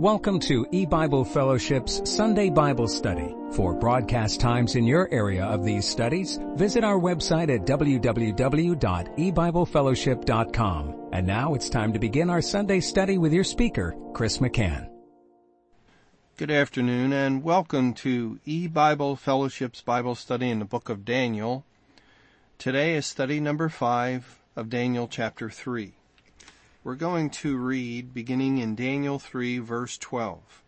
Welcome to E-Bible Fellowship's Sunday Bible Study. For broadcast times in your area of these studies, visit our website at www.ebiblefellowship.com. And now it's time to begin our Sunday study with your speaker, Chris McCann. Good afternoon and welcome to E-Bible Fellowship's Bible study in the book of Daniel. Today is study number five of Daniel chapter three. We're going to read beginning in Daniel 3 verse 12.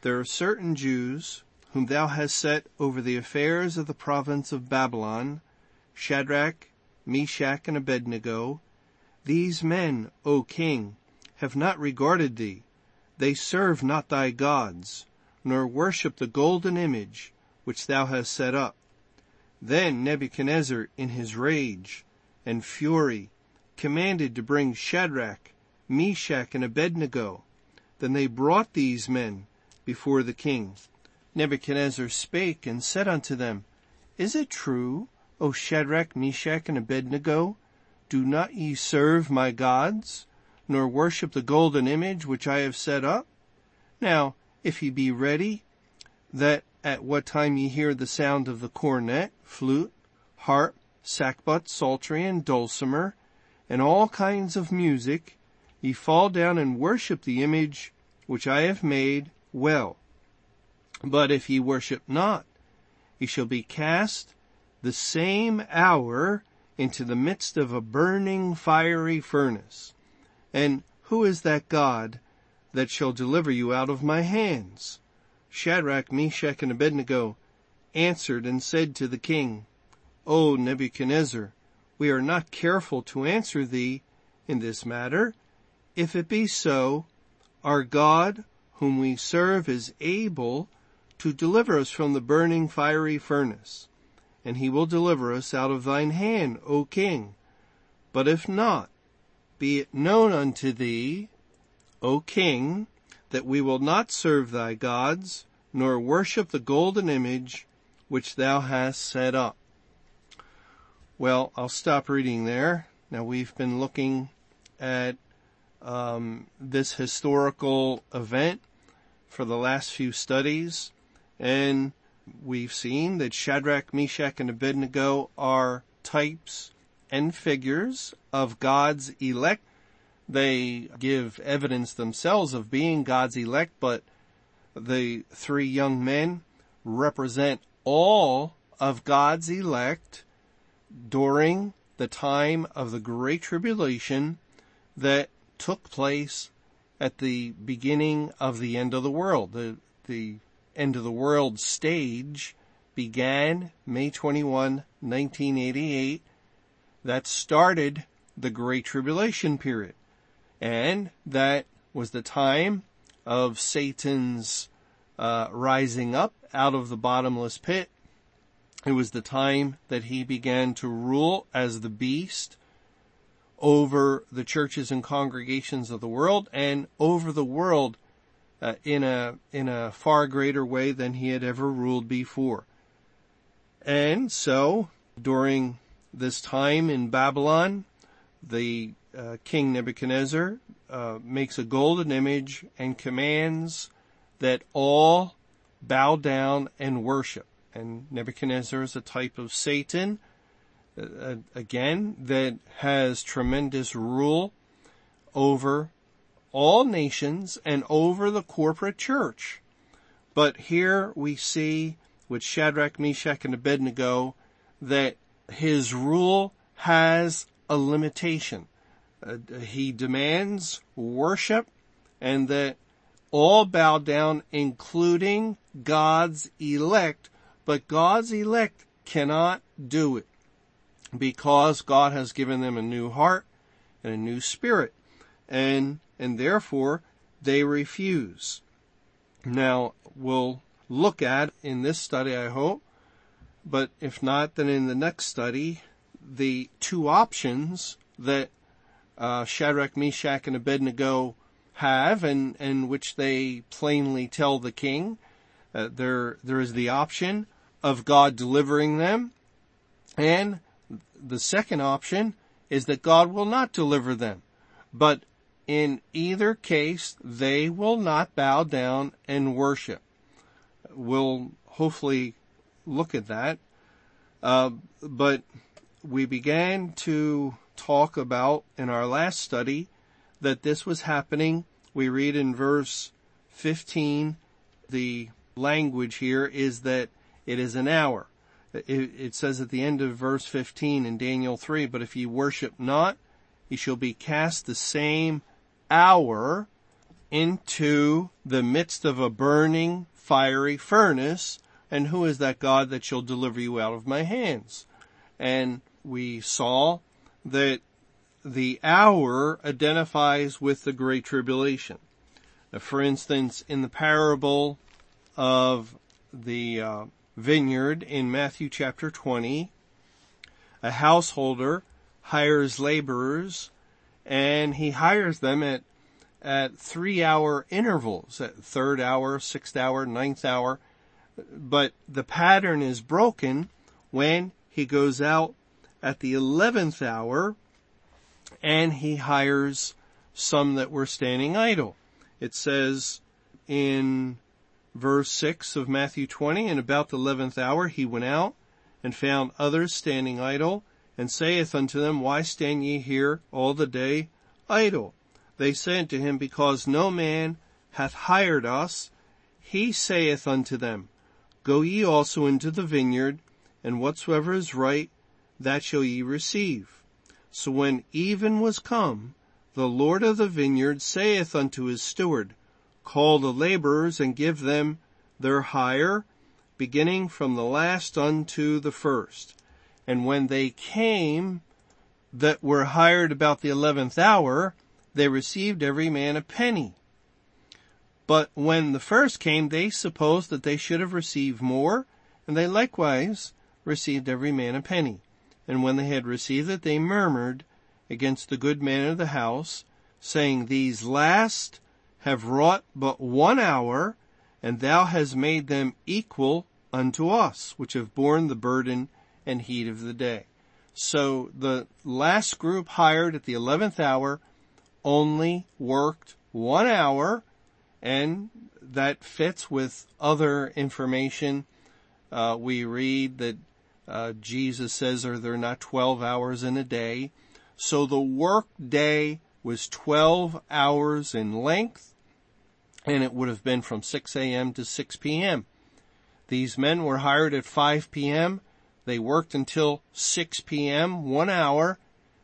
There are certain Jews whom thou hast set over the affairs of the province of Babylon, Shadrach, Meshach, and Abednego. These men, O king, have not regarded thee. They serve not thy gods, nor worship the golden image which thou hast set up. Then Nebuchadnezzar in his rage and fury commanded to bring Shadrach, Meshach, and Abednego. Then they brought these men before the king. Nebuchadnezzar spake and said unto them, Is it true, O Shadrach, Meshach, and Abednego? Do not ye serve my gods, nor worship the golden image which I have set up? Now, if ye be ready, that at what time ye hear the sound of the cornet, flute, harp, sackbut, psaltery, and dulcimer, and all kinds of music, ye fall down and worship the image which I have made well. But if ye worship not, ye shall be cast the same hour into the midst of a burning fiery furnace. And who is that God that shall deliver you out of my hands? Shadrach, Meshach, and Abednego answered and said to the king, O Nebuchadnezzar, we are not careful to answer thee in this matter. If it be so, our God, whom we serve, is able to deliver us from the burning fiery furnace, and he will deliver us out of thine hand, O king. But if not, be it known unto thee, O king, that we will not serve thy gods, nor worship the golden image which thou hast set up. Well, I'll stop reading there. Now we've been looking at um, this historical event for the last few studies, and we've seen that Shadrach, Meshach, and Abednego are types and figures of God's elect. They give evidence themselves of being God's elect, but the three young men represent all of God's elect during the time of the Great Tribulation that took place at the beginning of the end of the world. The, the end of the world stage began May 21, 1988. That started the Great Tribulation period. And that was the time of Satan's uh, rising up out of the bottomless pit it was the time that he began to rule as the beast over the churches and congregations of the world and over the world uh, in a in a far greater way than he had ever ruled before. And so during this time in Babylon, the uh, king Nebuchadnezzar uh, makes a golden image and commands that all bow down and worship and Nebuchadnezzar is a type of Satan, uh, again, that has tremendous rule over all nations and over the corporate church. But here we see with Shadrach, Meshach, and Abednego that his rule has a limitation. Uh, he demands worship and that all bow down, including God's elect but God's elect cannot do it because God has given them a new heart and a new spirit and, and therefore they refuse. Now we'll look at in this study, I hope, but if not, then in the next study, the two options that uh, Shadrach, Meshach, and Abednego have, and, and which they plainly tell the king. Uh, there, there is the option of God delivering them. And the second option is that God will not deliver them. But in either case, they will not bow down and worship. We'll hopefully look at that. Uh, but we began to talk about in our last study that this was happening. We read in verse 15, the language here is that it is an hour. It, it, says at the end of verse 15 in Daniel 3, but if ye worship not, ye shall be cast the same hour into the midst of a burning fiery furnace. And who is that God that shall deliver you out of my hands? And we saw that the hour identifies with the Great Tribulation. For instance, in the parable of the uh, vineyard in Matthew chapter 20, a householder hires laborers and he hires them at at three hour intervals, at third hour, sixth hour, ninth hour. But the pattern is broken when he goes out at the eleventh hour and he hires some that were standing idle. It says in verse 6 of Matthew 20, and about the eleventh hour he went out and found others standing idle and saith unto them, Why stand ye here all the day idle? They say unto him, Because no man hath hired us. He saith unto them, Go ye also into the vineyard, and whatsoever is right, that shall ye receive. So when even was come, the Lord of the vineyard saith unto his steward, Call the laborers and give them their hire, beginning from the last unto the first. And when they came that were hired about the eleventh hour, they received every man a penny. But when the first came, they supposed that they should have received more, and they likewise received every man a penny. And when they had received it, they murmured against the good man of the house, saying, These last have wrought but one hour, and thou hast made them equal unto us, which have borne the burden and heat of the day. So the last group hired at the eleventh hour only worked one hour, and that fits with other information. Uh, we read that uh, Jesus says, are there not 12 hours in a day? So the work day was 12 hours in length and it would have been from 6 a.m. to 6 p.m. These men were hired at 5 p.m. They worked until 6 p.m., one hour.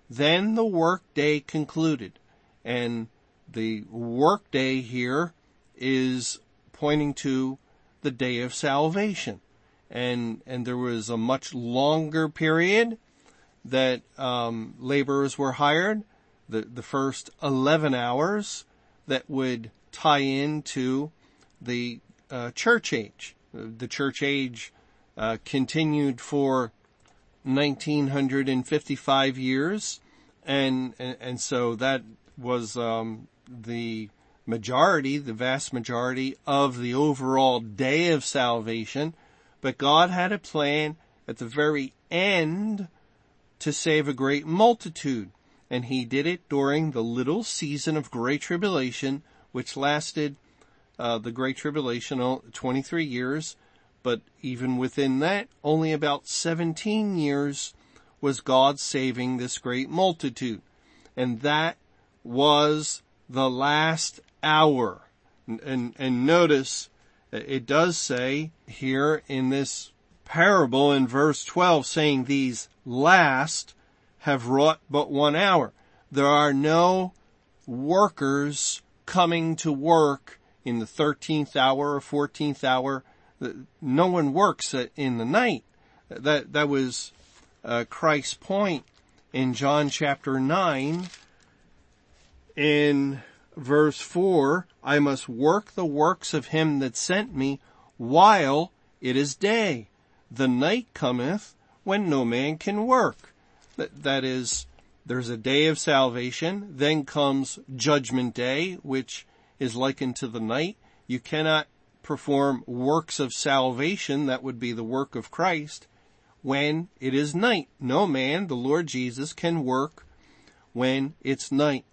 Then the work day concluded. And the work day here is pointing to the day of salvation and and there was a much longer period that um, laborers were hired. The the first eleven hours that would tie into the uh, church age. The church age uh, continued for 1955 years, and and, and so that was um, the majority, the vast majority of the overall day of salvation but God had a plan at the very end to save a great multitude. And he did it during the little season of great tribulation, which lasted uh, the great tribulation 23 years. But even within that, only about 17 years was God saving this great multitude. And that was the last hour. And, and, and notice it does say here in this parable in verse 12 saying these last have wrought but one hour. There are no workers coming to work in the 13th hour or 14th hour. No one works in the night. That, that was uh, Christ's point in John chapter 9 in verse 4, I must work the works of him that sent me while it is day. The night cometh when no man can work. That, that is, there's a day of salvation, then comes judgment day, which is likened to the night. You cannot perform works of salvation, that would be the work of Christ, when it is night. No man, the Lord Jesus, can work when it's night.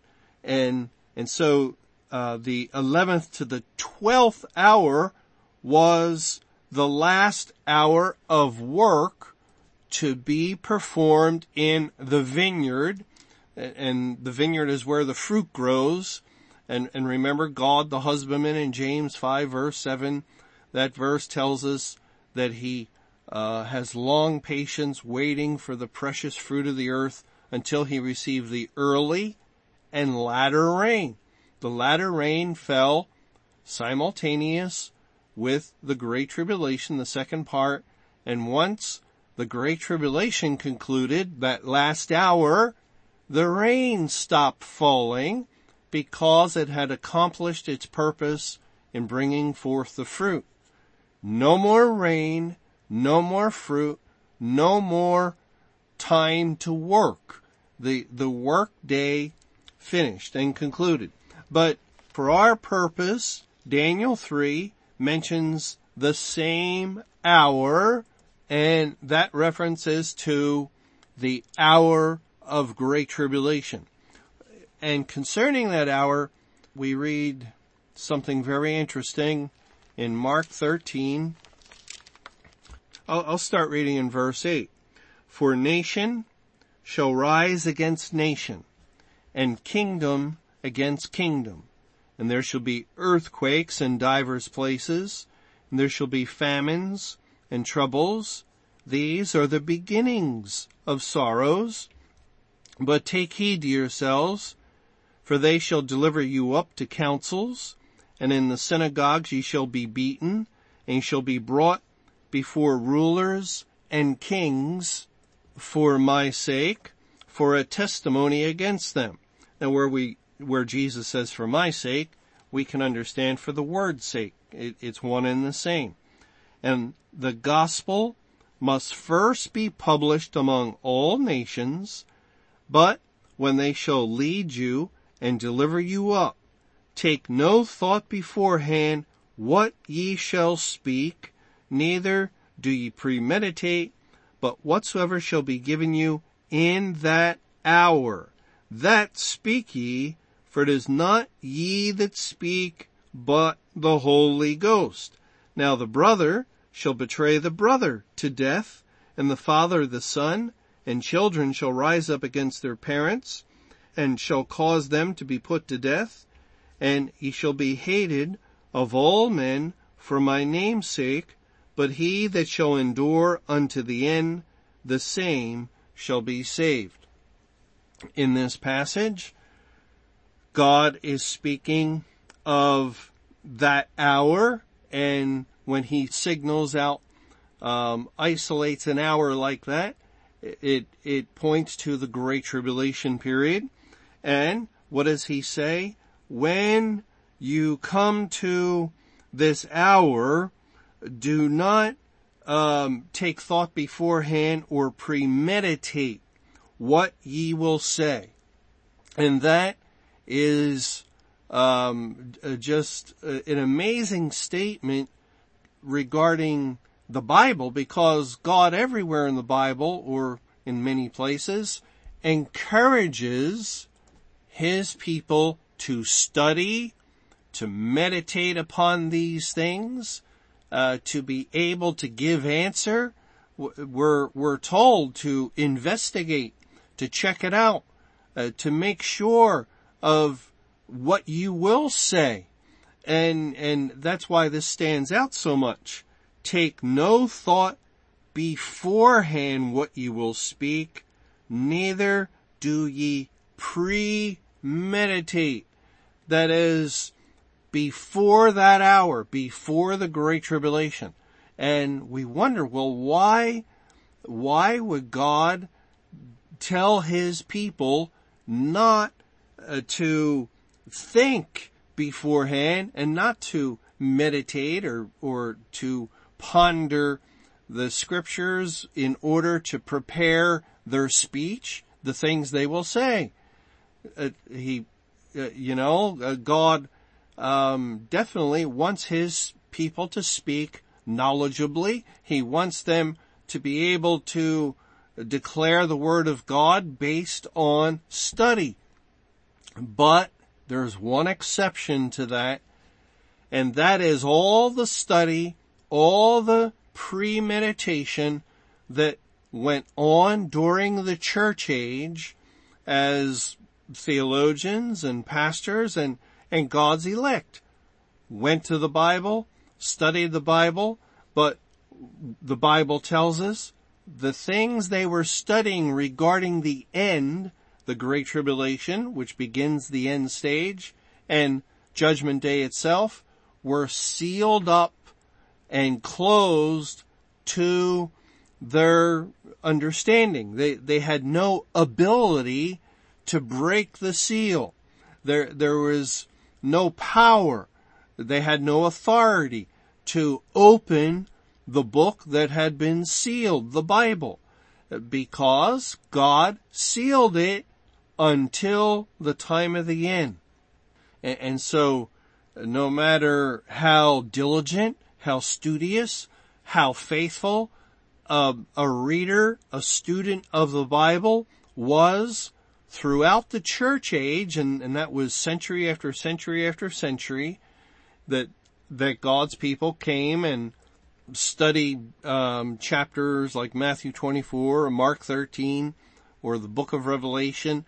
And And so, uh, the 11th to the 12th hour was the last hour of work to be performed in the vineyard. And the vineyard is where the fruit grows. And, and remember God, the husbandman in James 5 verse 7, that verse tells us that he uh, has long patience waiting for the precious fruit of the earth until he received the early and latter rain. The latter rain fell simultaneous with the Great Tribulation, the second part, and once the Great Tribulation concluded, that last hour, the rain stopped falling because it had accomplished its purpose in bringing forth the fruit. No more rain, no more fruit, no more time to work. The, the work day finished and concluded. But for our purpose, Daniel 3 mentions the same hour and that references to the hour of great tribulation. And concerning that hour, we read something very interesting in Mark 13. I'll, I'll start reading in verse 8. For nation shall rise against nation and kingdom against kingdom. And there shall be earthquakes in divers places, and there shall be famines and troubles. These are the beginnings of sorrows. But take heed to yourselves, for they shall deliver you up to councils, and in the synagogues ye shall be beaten, and shall be brought before rulers and kings for my sake, for a testimony against them. Now where we, where Jesus says for my sake, we can understand for the word's sake. It, it's one and the same. And the gospel must first be published among all nations, but when they shall lead you and deliver you up. Take no thought beforehand what ye shall speak, neither do ye premeditate, but whatsoever shall be given you in that hour, that speak ye, for it is not ye that speak, but the Holy Ghost. Now the brother shall betray the brother to death, and the father the son, and children shall rise up against their parents and shall cause them to be put to death, and he shall be hated of all men for my name's sake, but he that shall endure unto the end, the same shall be saved. In this passage, God is speaking of that hour and when he signals out, um, isolates an hour like that, it, it points to the Great Tribulation period. And what does he say? When you come to this hour, do not um, take thought beforehand or premeditate what ye will say. And that is um, just an amazing statement regarding the Bible because God everywhere in the Bible or in many places encourages his people to study, to meditate upon these things, uh, to be able to give answer. We're, we're told to investigate, to check it out, uh, to make sure of what you will say. And, and that's why this stands out so much. Take no thought beforehand what you will speak, neither do ye premeditate. That is, before that hour, before the Great Tribulation. And we wonder, well, why, why would God tell His people not uh, to think beforehand and not to meditate or, or to ponder the scriptures in order to prepare their speech, the things they will say uh, he, uh, you know, uh, God um, definitely wants his people to speak knowledgeably. He wants them to be able to declare the word of God based on study. But there's one exception to that, and that is all the study, all the premeditation that went on during the church age as theologians and pastors and, and God's elect. Went to the Bible, studied the Bible, but the Bible tells us the things they were studying regarding the end, the Great Tribulation, which begins the end stage, and Judgment Day itself, were sealed up and closed to their understanding. They, they had no ability to break the seal. There, there was no power. They had no authority to open the book that had been sealed, the Bible, because God sealed it until the time of the end. And, so, no matter how diligent, how studious, how faithful uh, a reader, a student of the Bible was throughout the church age, and, and that was century after century after century, that that God's people came and studied um, chapters like Matthew 24 or Mark 13 or the book of Revelation,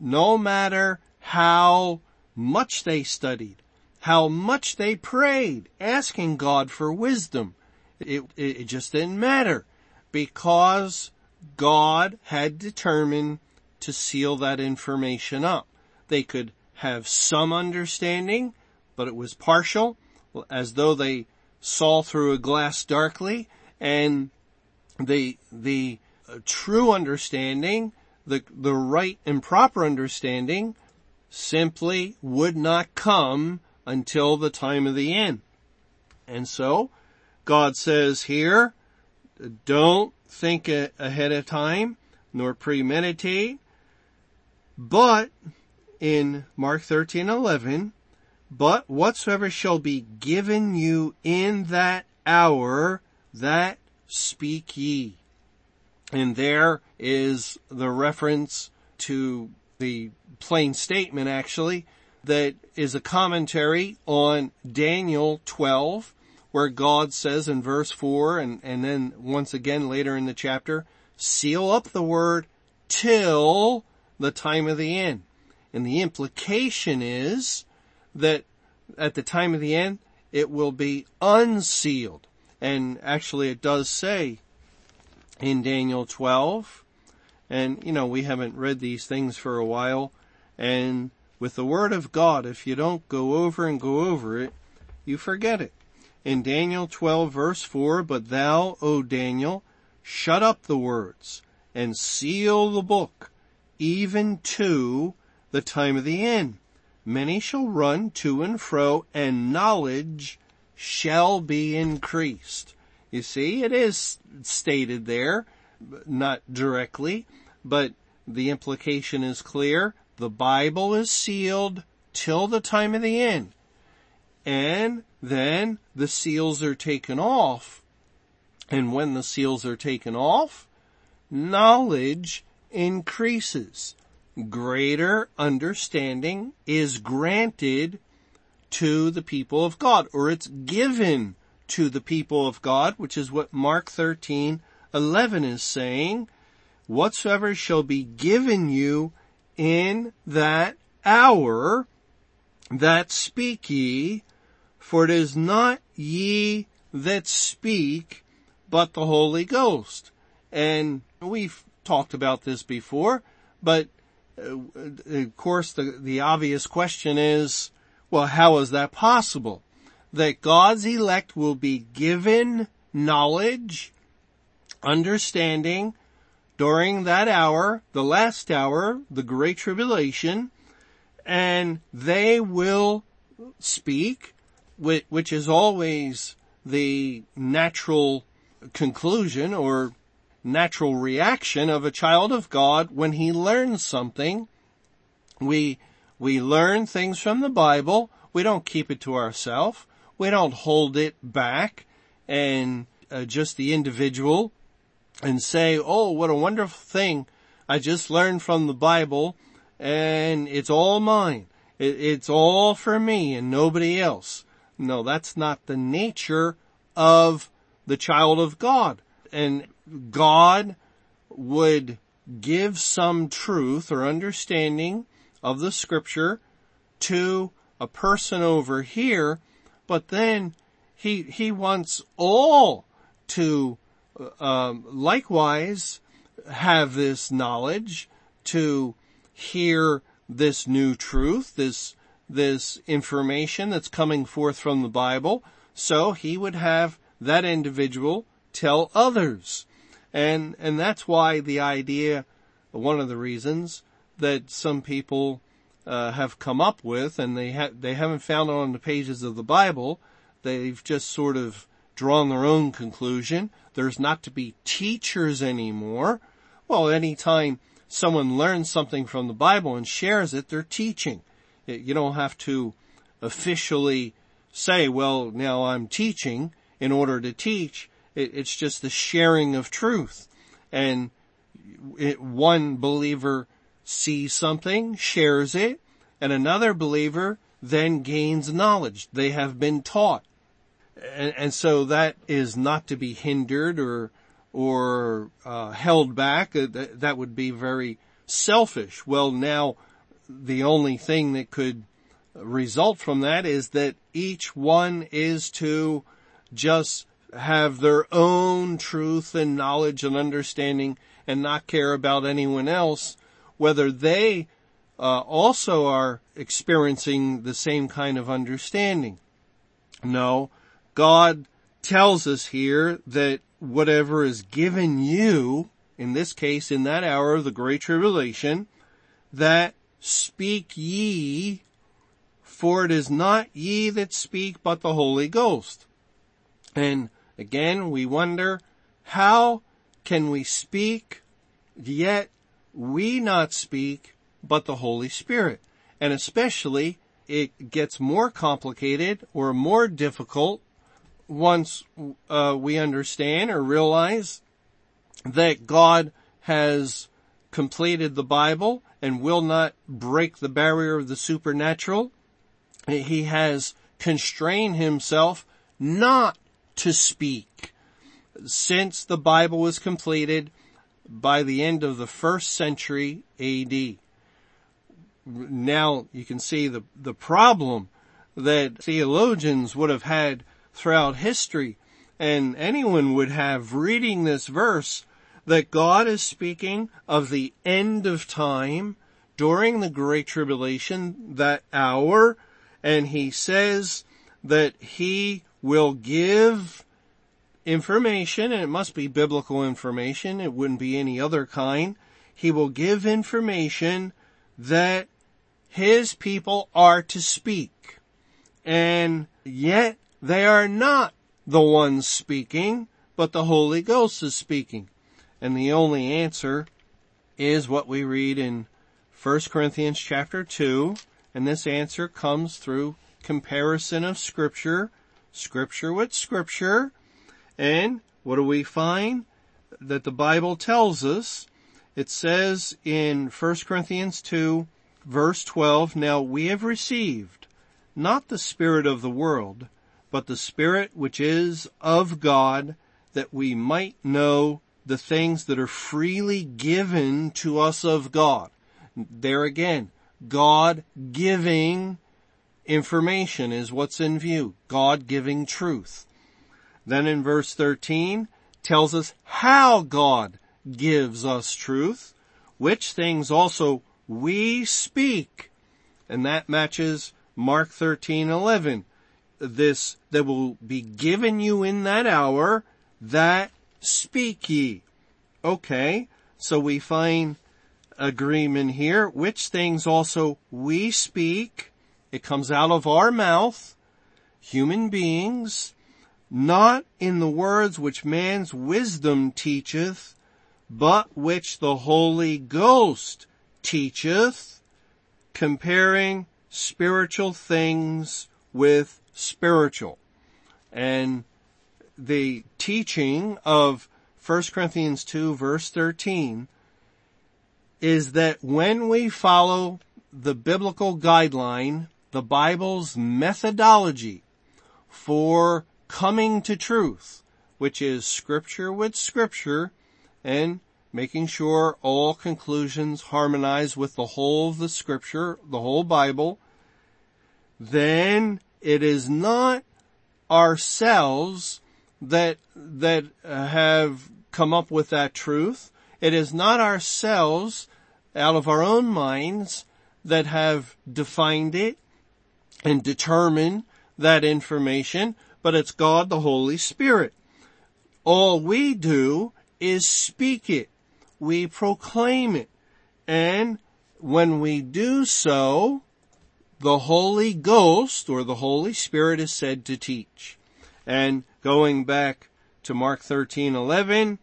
no matter how much they studied, how much they prayed, asking God for wisdom, it, it just didn't matter because God had determined to seal that information up. They could have some understanding, but it was partial, as though they saw through a glass darkly, and the, the uh, true understanding, the, the right and proper understanding simply would not come until the time of the end. And so, God says here, don't think ahead of time, nor premeditate, but in Mark 13, 11, but whatsoever shall be given you in that hour, that speak ye. And there is the reference to the plain statement actually that is a commentary on Daniel 12 where God says in verse 4 and, and then once again later in the chapter, seal up the word till the time of the end. And the implication is that at the time of the end, it will be unsealed. And actually it does say in Daniel 12, and you know, we haven't read these things for a while, and with the word of God, if you don't go over and go over it, you forget it. In Daniel 12 verse 4, but thou, O Daniel, shut up the words and seal the book even to the time of the end. Many shall run to and fro and knowledge shall be increased. You see, it is stated there, not directly, but the implication is clear. The Bible is sealed till the time of the end. And then the seals are taken off. And when the seals are taken off, knowledge increases. Greater understanding is granted to the people of God, or it's given to the people of God, which is what Mark 13, 11 is saying. Whatsoever shall be given you in that hour, that speak ye, for it is not ye that speak, but the Holy Ghost. And we've talked about this before, but uh, of course the, the obvious question is, well, how is that possible? That God's elect will be given knowledge, understanding during that hour, the last hour, the great tribulation, and they will speak, which is always the natural conclusion or natural reaction of a child of God when he learns something. We, we learn things from the Bible. We don't keep it to ourselves. We don't hold it back and uh, just the individual and say, oh, what a wonderful thing I just learned from the Bible and it's all mine. It, it's all for me and nobody else. No, that's not the nature of the child of God. And God would give some truth or understanding of the scripture to a person over here, but then he, he wants all to um, likewise have this knowledge to hear this new truth, this, this information that's coming forth from the Bible. So he would have that individual tell others. And, and that's why the idea, one of the reasons that some people uh, have come up with, and they ha- they haven't found it on the pages of the Bible. They've just sort of drawn their own conclusion. There's not to be teachers anymore. Well, anytime someone learns something from the Bible and shares it, they're teaching. You don't have to officially say, well, now I'm teaching in order to teach. It's just the sharing of truth. And one believer sees something, shares it, and another believer then gains knowledge. They have been taught. And, and so that is not to be hindered or, or uh, held back. Uh, that, that would be very selfish. Well, now the only thing that could result from that is that each one is to just have their own truth and knowledge and understanding and not care about anyone else whether they uh, also are experiencing the same kind of understanding. No, God tells us here that whatever is given you, in this case, in that hour of the great tribulation, that speak ye, for it is not ye that speak, but the Holy Ghost. And again, we wonder, how can we speak, yet we not speak, but the Holy Spirit. And especially it gets more complicated or more difficult once uh, we understand or realize that God has completed the Bible and will not break the barrier of the supernatural. He has constrained himself not to speak. Since the Bible was completed, by the end of the first century AD. Now you can see the, the problem that theologians would have had throughout history and anyone would have reading this verse that God is speaking of the end of time during the Great Tribulation, that hour, and he says that he will give information, and it must be biblical information. It wouldn't be any other kind. He will give information that his people are to speak. And yet they are not the ones speaking, but the Holy Ghost is speaking. And the only answer is what we read in 1 Corinthians chapter 2, and this answer comes through comparison of scripture, scripture with scripture, and what do we find? That the Bible tells us, it says in 1 Corinthians 2 verse 12, now we have received not the spirit of the world, but the spirit which is of God that we might know the things that are freely given to us of God. There again, God giving information is what's in view. God giving truth. Then in verse 13 tells us how God gives us truth, which things also we speak. And that matches Mark 13:11. This that will be given you in that hour that speak ye. Okay. So we find agreement here, which things also we speak. It comes out of our mouth, human beings, not in the words which man's wisdom teacheth, but which the Holy Ghost teacheth, comparing spiritual things with spiritual. And the teaching of 1 Corinthians 2 verse 13 is that when we follow the biblical guideline, the Bible's methodology for coming to truth, which is scripture with scripture and making sure all conclusions harmonize with the whole of the scripture, the whole Bible, then it is not ourselves that, that uh, have come up with that truth. It is not ourselves out of our own minds that have defined it and determined that information, but it's God the Holy Spirit. All we do is speak it. We proclaim it. And when we do so, the Holy Ghost or the Holy Spirit is said to teach. And going back to Mark 13, 11,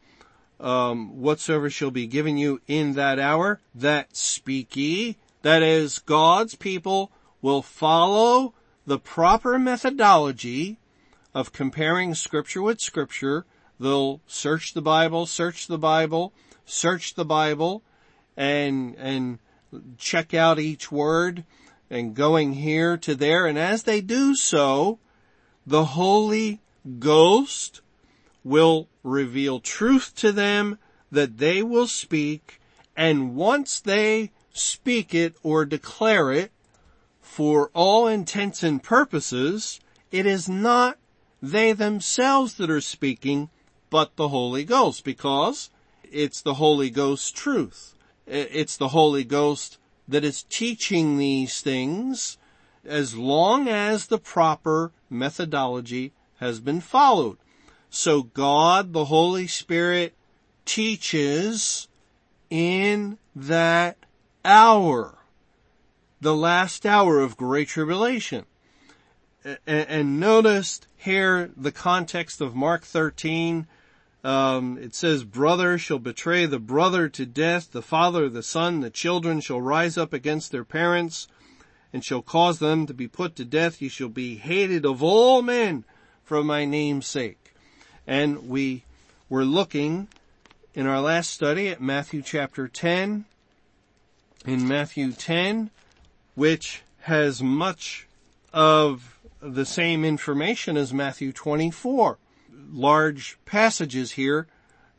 um, whatsoever shall be given you in that hour, that speak ye. That is, God's people will follow the proper methodology of comparing scripture with scripture. They'll search the Bible, search the Bible, search the Bible, and, and check out each word and going here to there. And as they do so, the Holy Ghost will reveal truth to them that they will speak. And once they speak it or declare it, for all intents and purposes, it is not they themselves that are speaking, but the Holy Ghost, because it's the Holy Ghost truth. It's the Holy Ghost that is teaching these things as long as the proper methodology has been followed. So God, the Holy Spirit, teaches in that hour, the last hour of great tribulation. And notice here the context of Mark 13. Um, it says, brother shall betray the brother to death, the father the son, the children shall rise up against their parents and shall cause them to be put to death. Ye shall be hated of all men for my name's sake. And we were looking in our last study at Matthew chapter 10. In Matthew 10, which has much of the same information as Matthew 24. Large passages here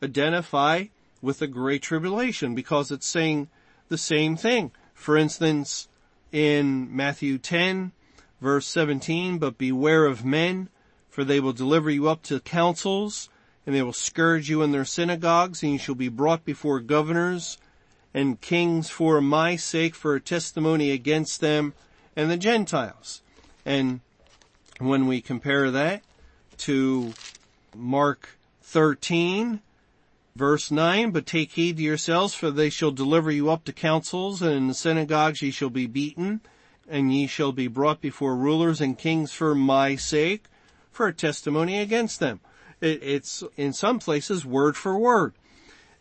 identify with the Great Tribulation because it's saying the same thing. For instance, in Matthew 10 verse 17, but beware of men, for they will deliver you up to councils, and they will scourge you in their synagogues, and you shall be brought before governors and kings for my sake, for a testimony against them and the Gentiles. And when we compare that to Mark 13, verse 9, but take heed to yourselves, for they shall deliver you up to councils, and in the synagogues ye shall be beaten, and ye shall be brought before rulers and kings for my sake, for a testimony against them. it's in some places word for word.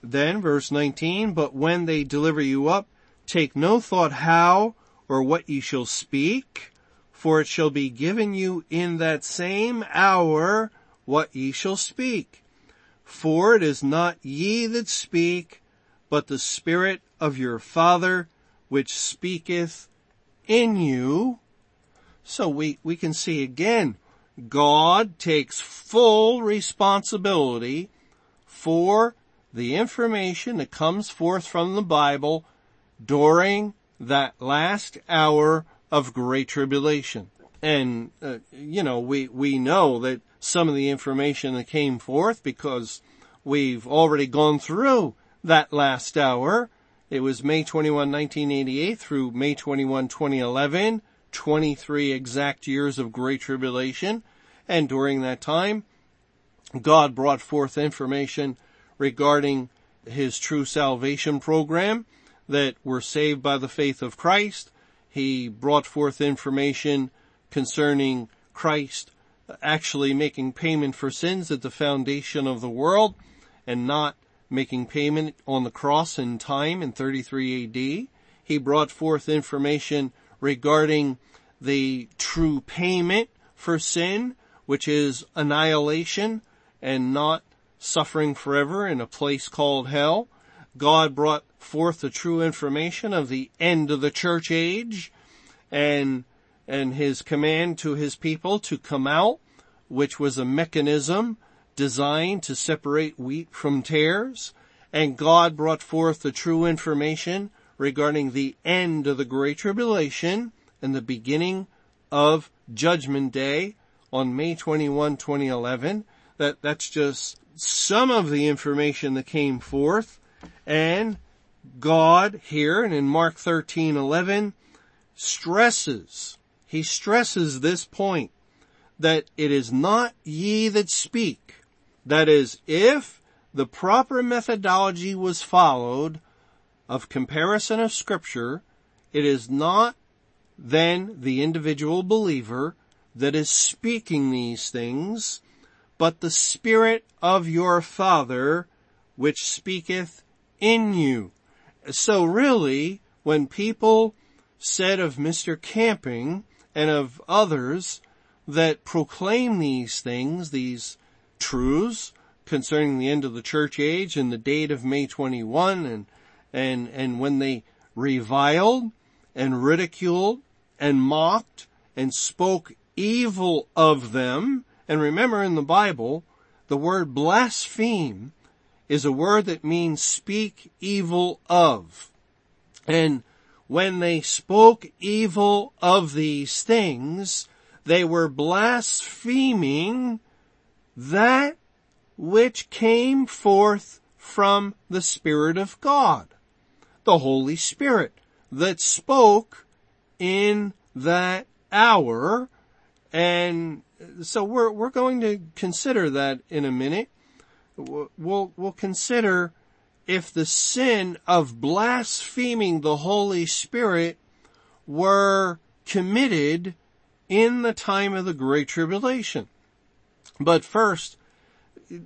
Then verse 19, but when they deliver you up, take no thought how or what ye shall speak, for it shall be given you in that same hour what ye shall speak. For it is not ye that speak, but the Spirit of your Father which speaketh in you. So we, we can see again, God takes full responsibility for the information that comes forth from the Bible during that last hour of great tribulation. And, uh, you know, we, we know that some of the information that came forth because we've already gone through that last hour. It was May 21, 1988 through May 21, 2011, 23 exact years of great tribulation. And during that time, God brought forth information regarding his true salvation program that were saved by the faith of Christ. He brought forth information concerning Christ actually making payment for sins at the foundation of the world and not making payment on the cross in time in 33 AD. He brought forth information regarding the true payment for sin, which is annihilation and not suffering forever in a place called hell. God brought forth the true information of the end of the church age and, and his command to his people to come out, which was a mechanism designed to separate wheat from tares. And God brought forth the true information regarding the end of the Great Tribulation and the beginning of Judgment Day on May 21, 2011. That, that's just some of the information that came forth. And God here and in Mark 13, 11 stresses, he stresses this point that it is not ye that speak. That is, if the proper methodology was followed of comparison of scripture, it is not then the individual believer that is speaking these things, but the Spirit of your Father which speaketh in you. So really, when people said of Mr. Camping and of others that proclaim these things, these truths concerning the end of the church age and the date of May 21 and, and, and when they reviled and ridiculed and mocked and spoke evil of them. And remember in the Bible, the word blaspheme is a word that means speak evil of. And when they spoke evil of these things, they were blaspheming that which came forth from the Spirit of God, the Holy Spirit that spoke in that hour. And so we're, we're going to consider that in a minute. We'll, we'll consider if the sin of blaspheming the Holy Spirit were committed in the time of the Great Tribulation. But first,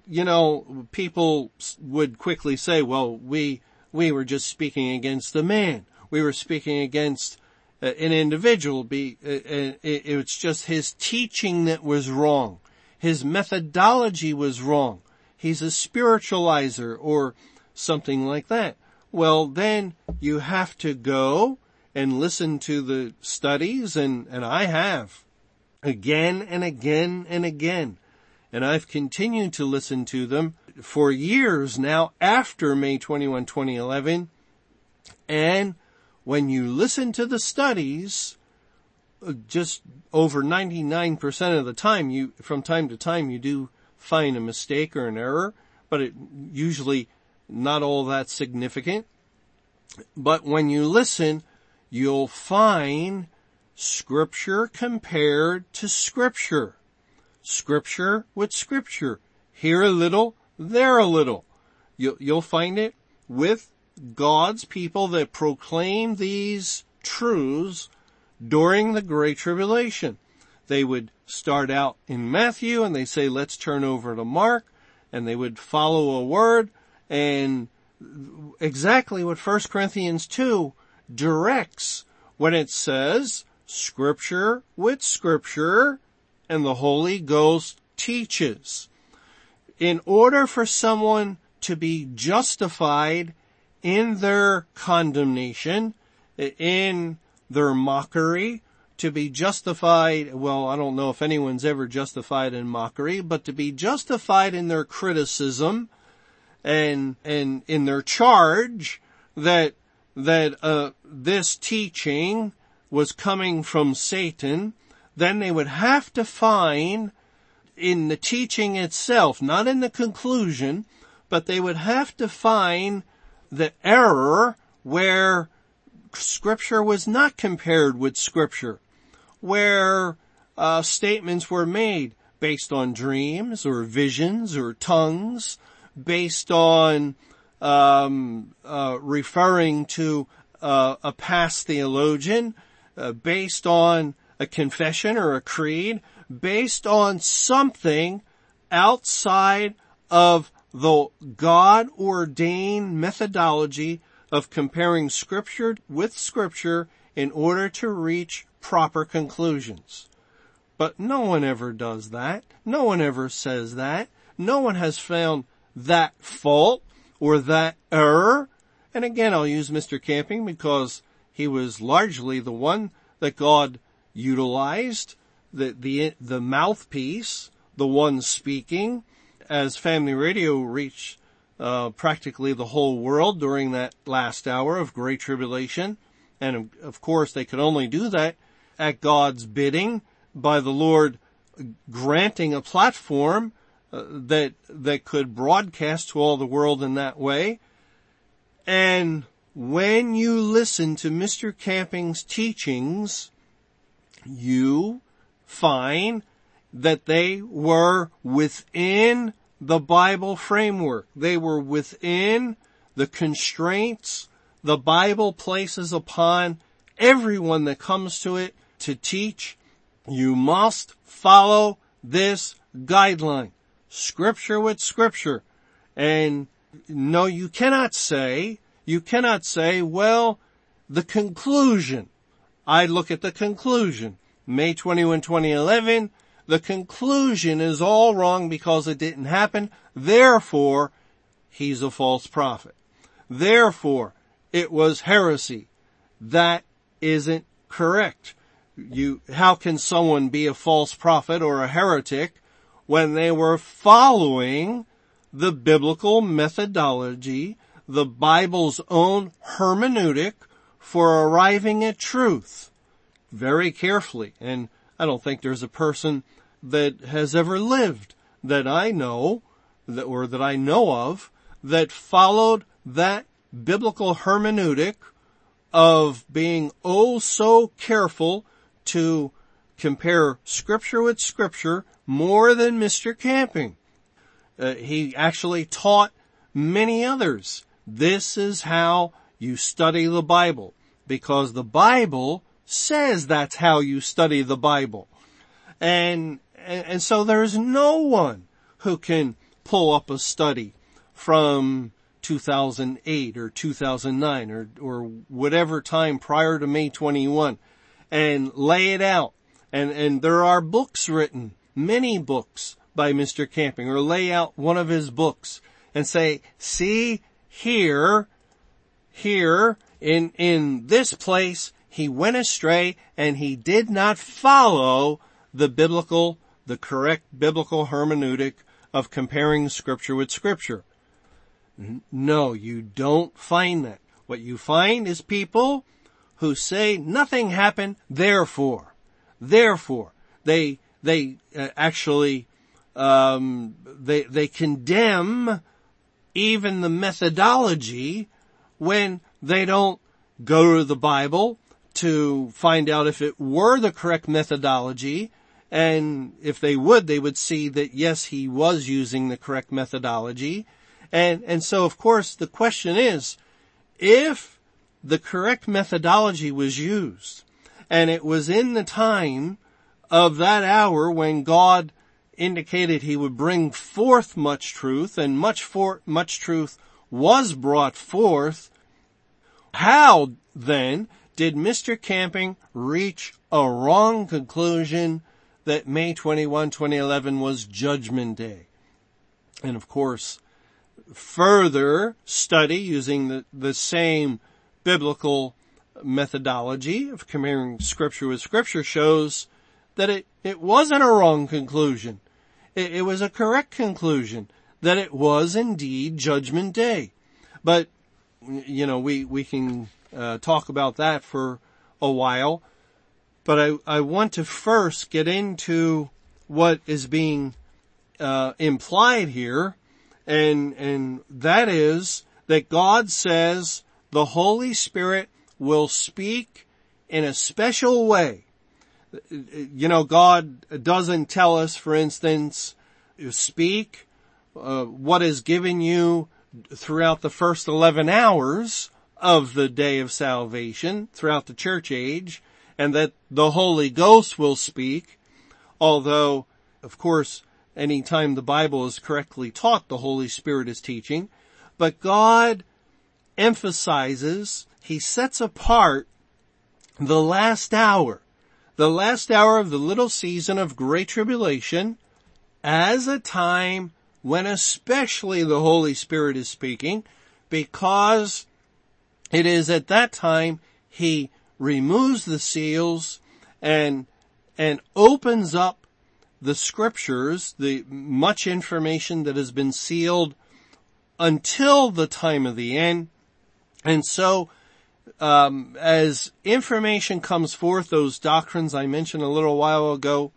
you know, people would quickly say, well, we, we were just speaking against the man. We were speaking against uh, an individual. Uh, uh it's just his teaching that was wrong. His methodology was wrong. He's a spiritualizer or something like that. Well, then you have to go and listen to the studies and, and I have again and again and again. And I've continued to listen to them for years now after May 21, 2011. And when you listen to the studies, uh, just over 99% of the time you, from time to time you do find a mistake or an error, but it usually not all that significant. But when you listen, you'll find scripture compared to scripture. Scripture with scripture. Here a little, there a little. You'll, find it with God's people that proclaim these truths during the Great Tribulation. They would start out in Matthew and they say, let's turn over to Mark and they would follow a word and exactly what 1 Corinthians 2 directs when it says scripture with scripture and the Holy Ghost teaches. In order for someone to be justified in their condemnation, in their mockery, to be justified, well, I don't know if anyone's ever justified in mockery, but to be justified in their criticism, and and in their charge that that uh, this teaching was coming from Satan, then they would have to find in the teaching itself, not in the conclusion, but they would have to find the error where scripture was not compared with scripture, where uh, statements were made based on dreams or visions or tongues based on um, uh, referring to uh, a past theologian, uh, based on a confession or a creed, based on something outside of the God ordained methodology of comparing scripture with scripture in order to reach proper conclusions. But no one ever does that. No one ever says that. No one has found that fault or that error. And again, I'll use Mr. Camping because he was largely the one that God utilized, the, the, the mouthpiece, the one speaking, as Family Radio reached uh, practically the whole world during that last hour of great tribulation. And of course, they could only do that at God's bidding by the Lord granting a platform that that could broadcast to all the world in that way. And when you listen to Mr. Camping's teachings, you find that they were within the Bible framework. They were within the constraints the Bible places upon everyone that comes to it to teach. You must follow this guideline. Scripture with scripture. And no, you cannot say, you cannot say, well, the conclusion. I look at the conclusion. May 21, 2011, the conclusion is all wrong because it didn't happen. Therefore, he's a false prophet. Therefore, it was heresy. That isn't correct. You, how can someone be a false prophet or a heretic when they were following the biblical methodology, the Bible's own hermeneutic for arriving at truth? Very carefully. And I don't think there's a person that has ever lived that I know that, or that I know of that followed that biblical hermeneutic of being oh so careful to compare scripture with scripture more than Mr. Camping. Uh, he actually taught many others. This is how you study the Bible because the Bible says that's how you study the Bible. And and, so there's no one who can pull up a study from 2008 or 2009 or, or whatever time prior to May 21 and lay it out. And, and there are books written, many books by Mr. Camping or lay out one of his books and say, see here, here in, in this place, he went astray and he did not follow the biblical the correct biblical hermeneutic of comparing scripture with scripture. No, you don't find that. What you find is people who say nothing happened, therefore, therefore, they, they uh, actually, um, they, they condemn even the methodology when they don't go to the Bible to find out if it were the correct methodology and if they would, they would see that yes, he was using the correct methodology. And, and so of course the question is, if the correct methodology was used and it was in the time of that hour when God indicated he would bring forth much truth and much for, much truth was brought forth, how then did Mr. Camping reach a wrong conclusion that May 21, 2011 was Judgment Day. And of course, further study using the, the same biblical methodology of comparing scripture with scripture shows that it, it wasn't a wrong conclusion. It, it was a correct conclusion that it was indeed judgment day. But, you know, we, we can uh, talk about that for a while. But I, I want to first get into what is being uh, implied here, and and that is that God says the Holy Spirit will speak in a special way. You know, God doesn't tell us, for instance, speak uh, what is given you throughout the first 11 hours of the day of salvation, throughout the church age, and that the Holy Ghost will speak, although, of course, anytime the Bible is correctly taught, the Holy Spirit is teaching, but God emphasizes, He sets apart the last hour, the last hour of the little season of great tribulation as a time when especially the Holy Spirit is speaking because it is at that time he removes the seals and, and opens up the scriptures, the much information that has been sealed until the time of the end. And so, um, as information comes forth, those doctrines I mentioned a little while ago,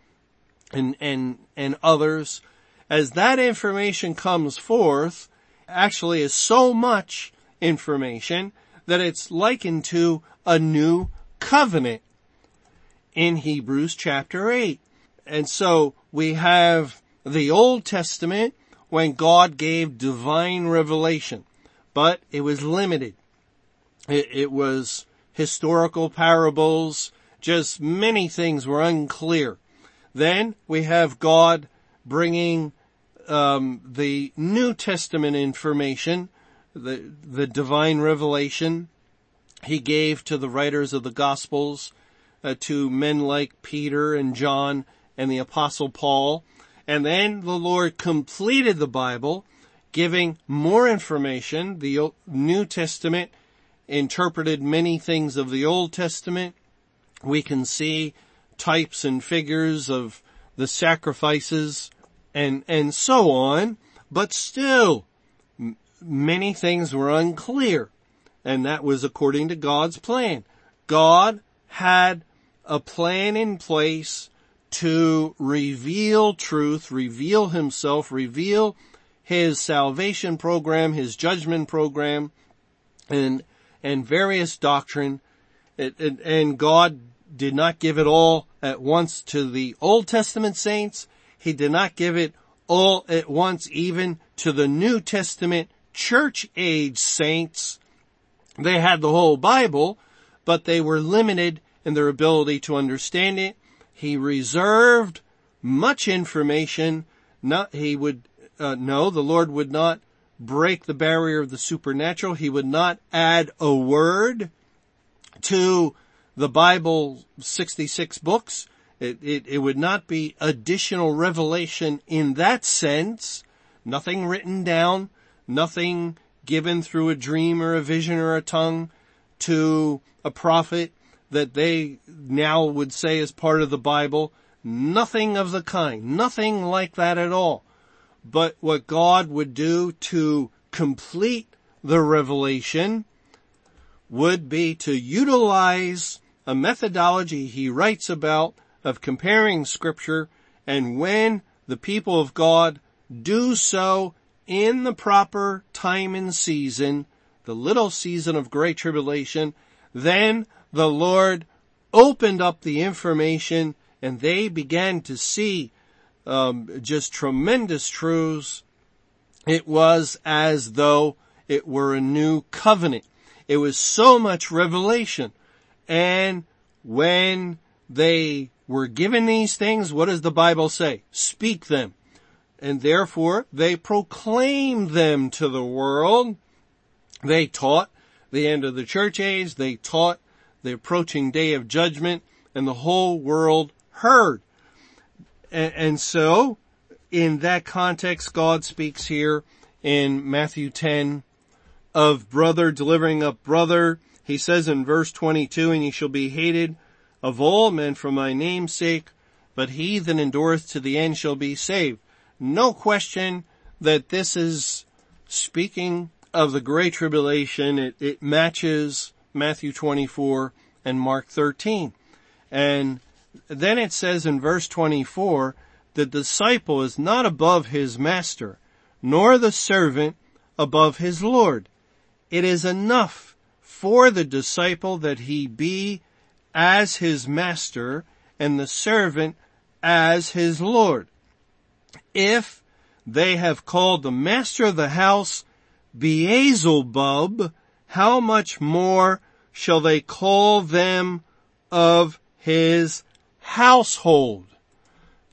and and and others, as that information comes forth, actually is so much information that it's likened to a new covenant in Hebrews chapter 8. And so we have the Old Testament when God gave divine revelation, but it was limited. It, it was historical parables, just many things were unclear. Then we have God bringing um, the New Testament information, the the divine revelation he gave to the writers of the Gospels, uh, to men like Peter and John and the Apostle Paul, and then the Lord completed the Bible, giving more information. The New Testament interpreted many things of the Old Testament. We can see types and figures of the sacrifices and, and so on, but still many things were unclear. And that was according to God's plan. God had a plan in place to reveal truth, reveal himself, reveal his salvation program, his judgment program, and, and various doctrine. And God did not give it all at once to the Old Testament saints. He did not give it all at once even to the New Testament church age saints. They had the whole Bible, but they were limited in their ability to understand it. He reserved much information. Not, he would, uh, no, the Lord would not break the barrier of the supernatural. He would not add a word to the Bible 66 books. It, it, it would not be additional revelation in that sense. Nothing written down, nothing given through a dream or a vision or a tongue to a prophet that they now would say is part of the Bible. Nothing of the kind. Nothing like that at all. But what God would do to complete the revelation would be to utilize a methodology he writes about of comparing scripture and when the people of God do so in the proper time and season, the little season of great tribulation, then the Lord opened up the information and they began to see um, just tremendous truths. It was as though it were a new covenant. It was so much revelation. And when they were given these things, what does the Bible say? Speak them. And therefore they proclaimed them to the world. They taught the end of the church age. They taught the approaching day of judgment and the whole world heard. And, and so in that context, God speaks here in Matthew 10 of brother delivering up brother. He says in verse 22, and ye shall be hated of all men for my name's sake, but he that endureth to the end shall be saved. No question that this is speaking of the great tribulation. It, it matches Matthew 24 and Mark 13. And then it says in verse 24, the disciple is not above his master, nor the servant above his Lord. It is enough for the disciple that he be as his master and the servant as his Lord. If they have called the master of the house Beelzebub, how much more shall they call them of his household?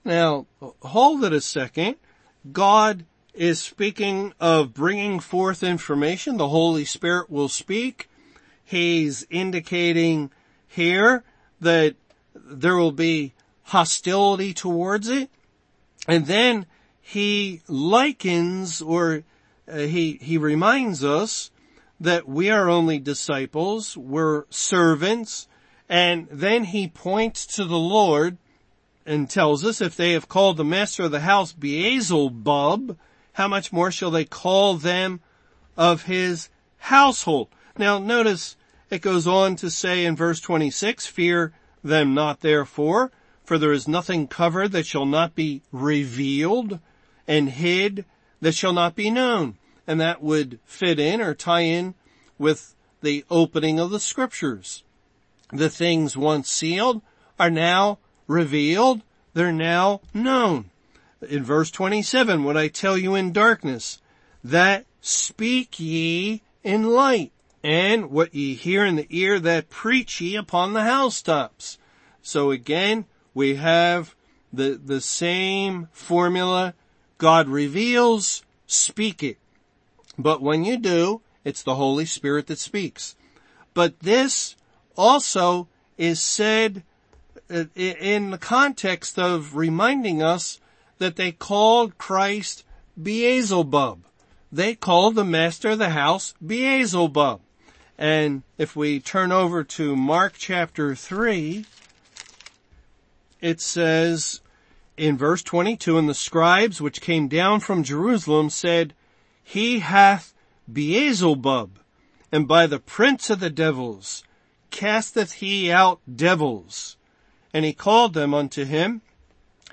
Now, hold it a second. God is speaking of bringing forth information. The Holy Spirit will speak. He's indicating here that there will be hostility towards it. And then he likens or uh, he, he reminds us that we are only disciples, we're servants, and then he points to the Lord and tells us if they have called the master of the house Beelzebub, how much more shall they call them of his household? Now notice it goes on to say in verse 26, fear them not therefore, for there is nothing covered that shall not be revealed and hid that shall not be known. And that would fit in or tie in with the opening of the scriptures. The things once sealed are now revealed. They're now known. In verse 27, what I tell you in darkness, that speak ye in light, and what ye hear in the ear, that preach ye upon the housetops. So again, we have the, the same formula. God reveals, speak it. But when you do, it's the Holy Spirit that speaks. But this also is said uh, in the context of reminding us that they called Christ Beelzebub. They called the master of the house Beelzebub. And if we turn over to Mark chapter 3, it says in verse 22, and the scribes which came down from Jerusalem said, He hath Beelzebub, and by the prince of the devils casteth he out devils. And he called them unto him,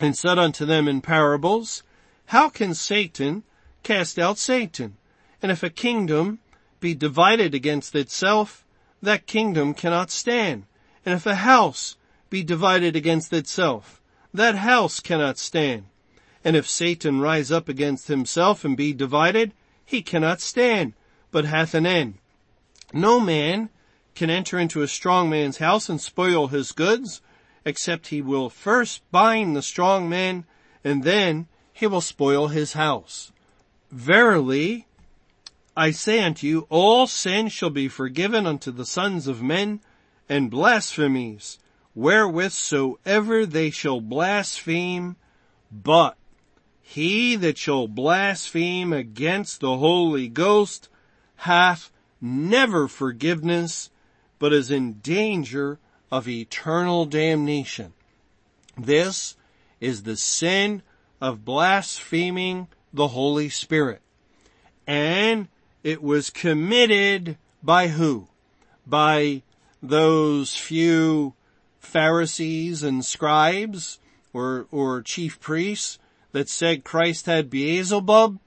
and said unto them in parables, How can Satan cast out Satan? And if a kingdom be divided against itself, that kingdom cannot stand. And if a house be divided against itself, that house cannot stand. And if Satan rise up against himself and be divided, he cannot stand, but hath an end. No man can enter into a strong man's house and spoil his goods, except he will first bind the strong man, and then he will spoil his house. Verily, I say unto you, all sin shall be forgiven unto the sons of men, and blasphemies, wherewith soever they shall blaspheme, but he that shall blaspheme against the Holy Ghost hath never forgiveness, but is in danger of eternal damnation. This is the sin of blaspheming the Holy Spirit. And it was committed by who? By those few Pharisees and scribes or, or chief priests that said Christ had Beelzebub?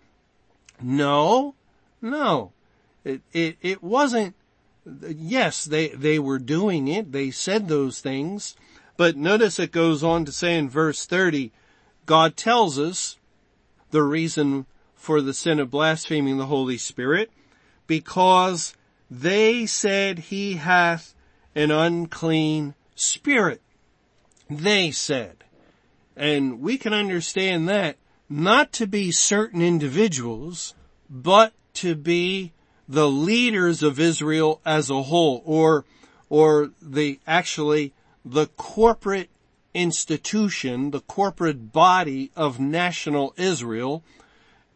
No, no. It, it, it wasn't, yes, they, they were doing it. They said those things. But notice it goes on to say in verse 30, God tells us the reason for the sin of blaspheming the Holy Spirit because they said he hath an unclean spirit. They said. And we can understand that not to be certain individuals, but to be the leaders of Israel as a whole, or, or the, actually, the corporate institution, the corporate body of national Israel,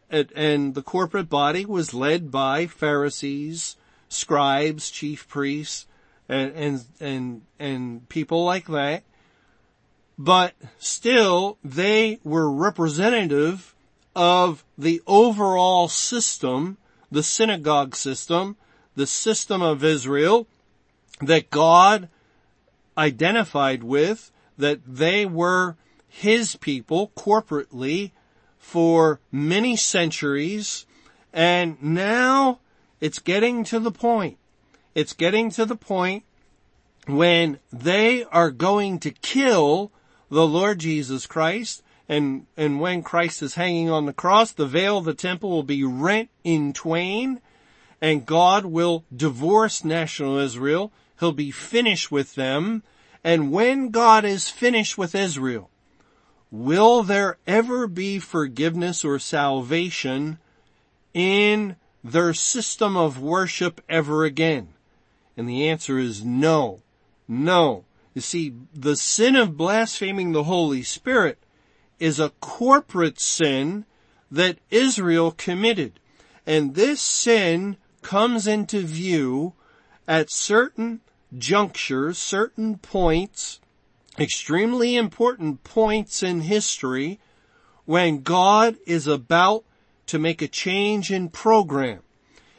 and the corporate body was led by Pharisees, scribes, chief priests, and, and, and, and people like that. But still they were representative of the overall system, the synagogue system, the system of Israel that God identified with, that they were his people corporately for many centuries, and now it's getting to the point. It's getting to the point when they are going to kill the Lord Jesus Christ. And, and when Christ is hanging on the cross, the veil of the temple will be rent in twain and God will divorce national Israel. He'll be finished with them. And when God is finished with Israel, will there ever be forgiveness or salvation in their system of worship ever again? And the answer is no. No. You see, the sin of blaspheming the Holy Spirit is a corporate sin that Israel committed. And this sin comes into view at certain junctures, certain points, extremely important points in history when God is about to make a change in program.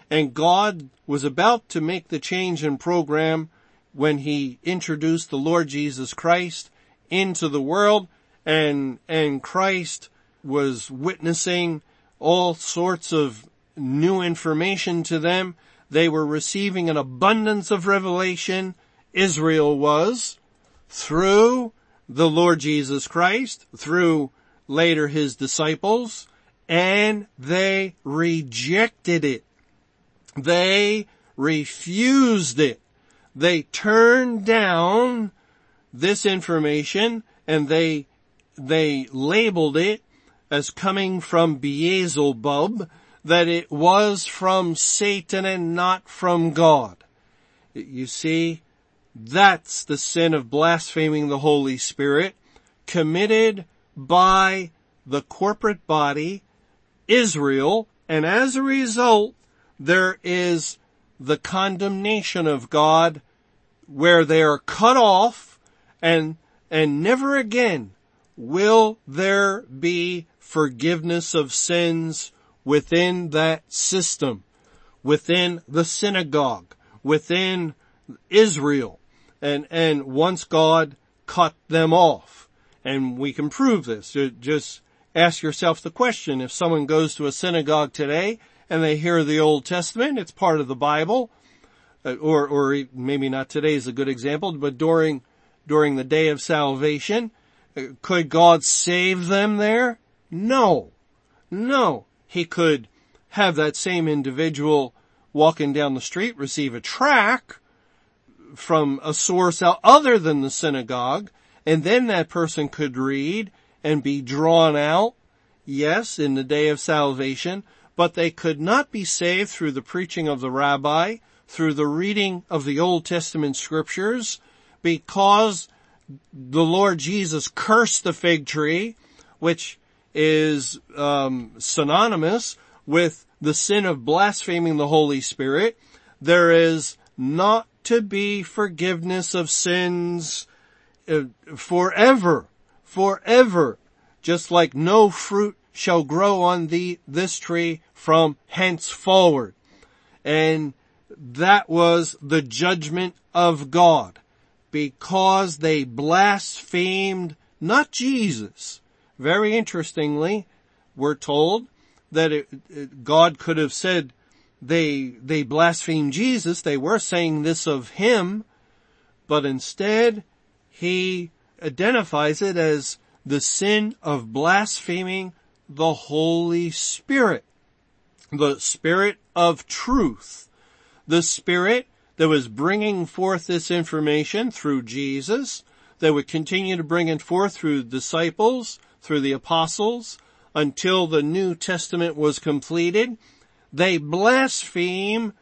And God was about to make the change in program when he introduced the Lord Jesus Christ into the world and, and Christ was witnessing all sorts of new information to them. They were receiving an abundance of revelation. Israel was through the Lord Jesus Christ, through later his disciples, and they rejected it. They refused it. They turned down this information and they, they labeled it as coming from Beelzebub, that it was from Satan and not from God. You see, that's the sin of blaspheming the Holy Spirit committed by the corporate body, Israel, and as a result, there is the condemnation of God where they are cut off and, and never again will there be forgiveness of sins within that system, within the synagogue, within Israel. And, and once God cut them off, and we can prove this, just ask yourself the question, if someone goes to a synagogue today and they hear the Old Testament, it's part of the Bible, uh, or, or maybe not today is a good example, but during, during the day of salvation, could God save them there? No. No. He could have that same individual walking down the street receive a track from a source other than the synagogue, and then that person could read and be drawn out, yes, in the day of salvation, but they could not be saved through the preaching of the rabbi, through the reading of the Old Testament scriptures, because the Lord Jesus cursed the fig tree, which is um, synonymous with the sin of blaspheming the Holy Spirit. There is not to be forgiveness of sins uh, forever, forever, just like no fruit shall grow on the, this tree from henceforward. And that was the judgment of God because they blasphemed not Jesus. Very interestingly, we're told that it, it, God could have said they, they blasphemed Jesus. They were saying this of him, but instead he identifies it as the sin of blaspheming the Holy Spirit, the Spirit of truth, the Spirit that was bringing forth this information through Jesus, that would continue to bring it forth through disciples, through the apostles, until the New Testament was completed. They blaspheme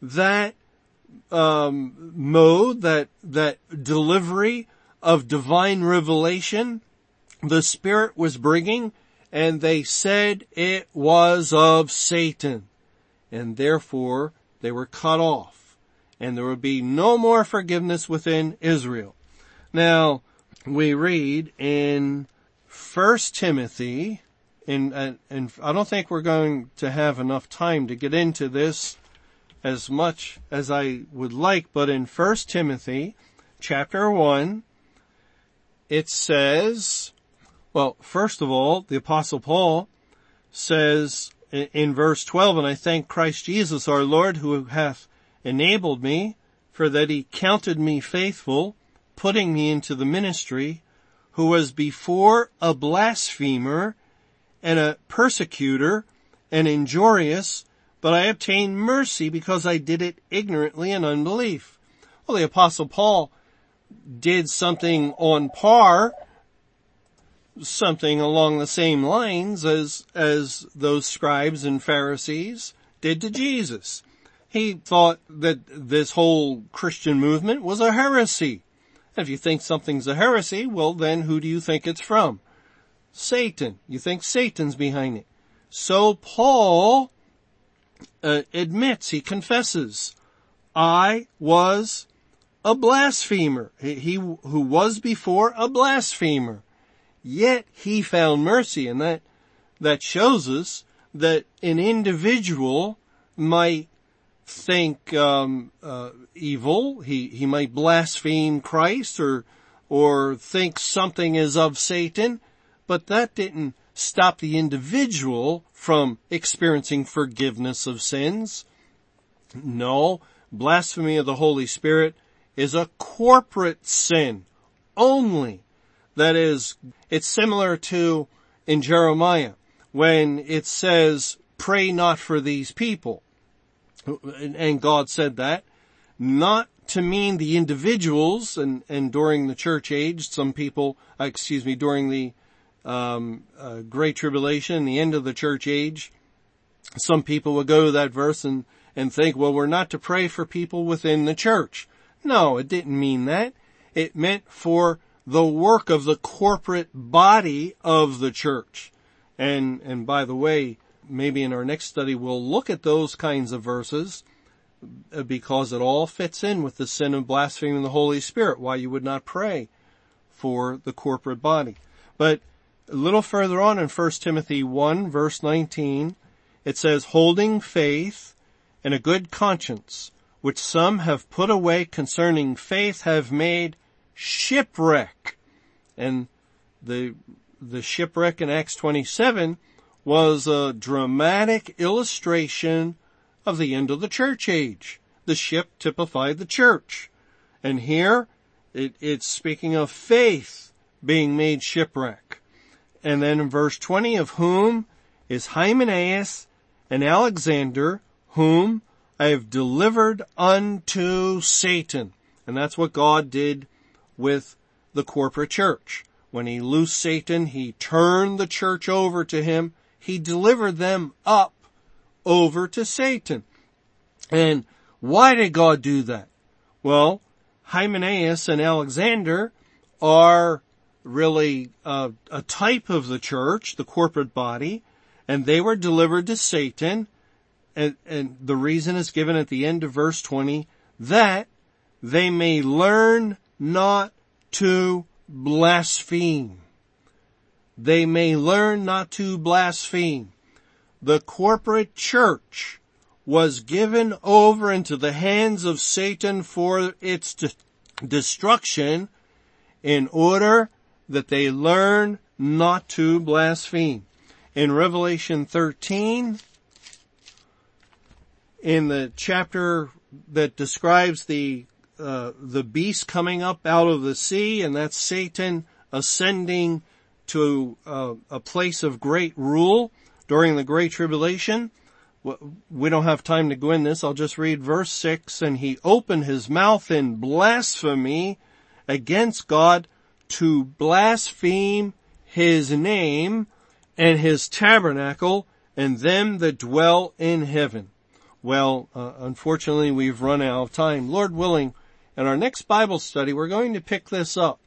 that um, mode, that that delivery of divine revelation the Spirit was bringing, and they said it was of Satan. And therefore, they were cut off. And there would be no more forgiveness within Israel. Now, we read in First Timothy, and, and uh, I don't think we're going to have enough time to get into this as much as I would like, but in First Timothy chapter 1, it says, well, first of all, the apostle Paul says in verse 12, and I thank Christ Jesus our Lord who hath enabled me for that he counted me faithful, putting me into the ministry, who was before a blasphemer and a persecutor and injurious, but I obtained mercy because I did it ignorantly and unbelief. Well, the apostle Paul did something on par something along the same lines as, as those scribes and Pharisees did to Jesus. He thought that this whole Christian movement was a heresy. If you think something's a heresy, well then who do you think it's from? Satan. You think Satan's behind it. So Paul uh, admits, he confesses, I was a blasphemer. He, he who was before a blasphemer. Yet he found mercy and that, that shows us that an individual might think um, uh, evil. He he might blaspheme Christ or or think something is of Satan, but that didn't stop the individual from experiencing forgiveness of sins. No, blasphemy of the Holy Spirit is a corporate sin only. That is, it's similar to in Jeremiah when it says, pray not for these people. And God said that not to mean the individuals and, and during the church age, some people, uh, excuse me, during the um, uh, Great Tribulation, the end of the church age, some people would go to that verse and, and think, well, we're not to pray for people within the church. No, it didn't mean that. It meant for the work of the corporate body of the church. And, and by the way, maybe in our next study we'll look at those kinds of verses uh, because it all fits in with the sin of blaspheming the Holy Spirit, why you would not pray for the corporate body. But a little further on in 1 Timothy 1 verse 19, it says, holding faith and a good conscience, which some have put away concerning faith have made shipwreck. And the, the shipwreck in Acts 27 was a dramatic illustration of the end of the church age. The ship typified the church. And here it, it's speaking of faith being made shipwreck. And then in verse 20 of whom is Hymenaeus and Alexander whom I have delivered unto Satan. And that's what God did with the corporate church. When he loosed Satan, he turned the church over to him he delivered them up over to Satan. And why did God do that? Well, Hymenaeus and Alexander are really a, a type of the church, the corporate body, and they were delivered to Satan. And, and the reason is given at the end of verse 20 that they may learn not to blaspheme they may learn not to blaspheme. The corporate church was given over into the hands of Satan for its de- destruction in order that they learn not to blaspheme. In Revelation 13, in the chapter that describes the uh, the beast coming up out of the sea, and that's Satan ascending to a, a place of great rule during the Great Tribulation. We don't have time to go in this. I'll just read verse six. And he opened his mouth in blasphemy against God to blaspheme his name and his tabernacle and them that dwell in heaven. Well, uh, unfortunately we've run out of time. Lord willing, in our next Bible study, we're going to pick this up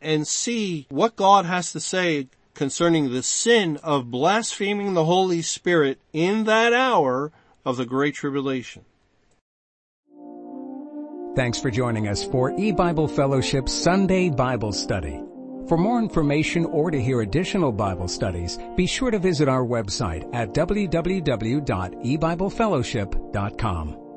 and see what God has to say concerning the sin of blaspheming the Holy Spirit in that hour of the Great Tribulation. Thanks for joining us for E-Bible Fellowship Sunday Bible Study. For more information or to hear additional Bible studies, be sure to visit our website at www.ebiblefellowship.com.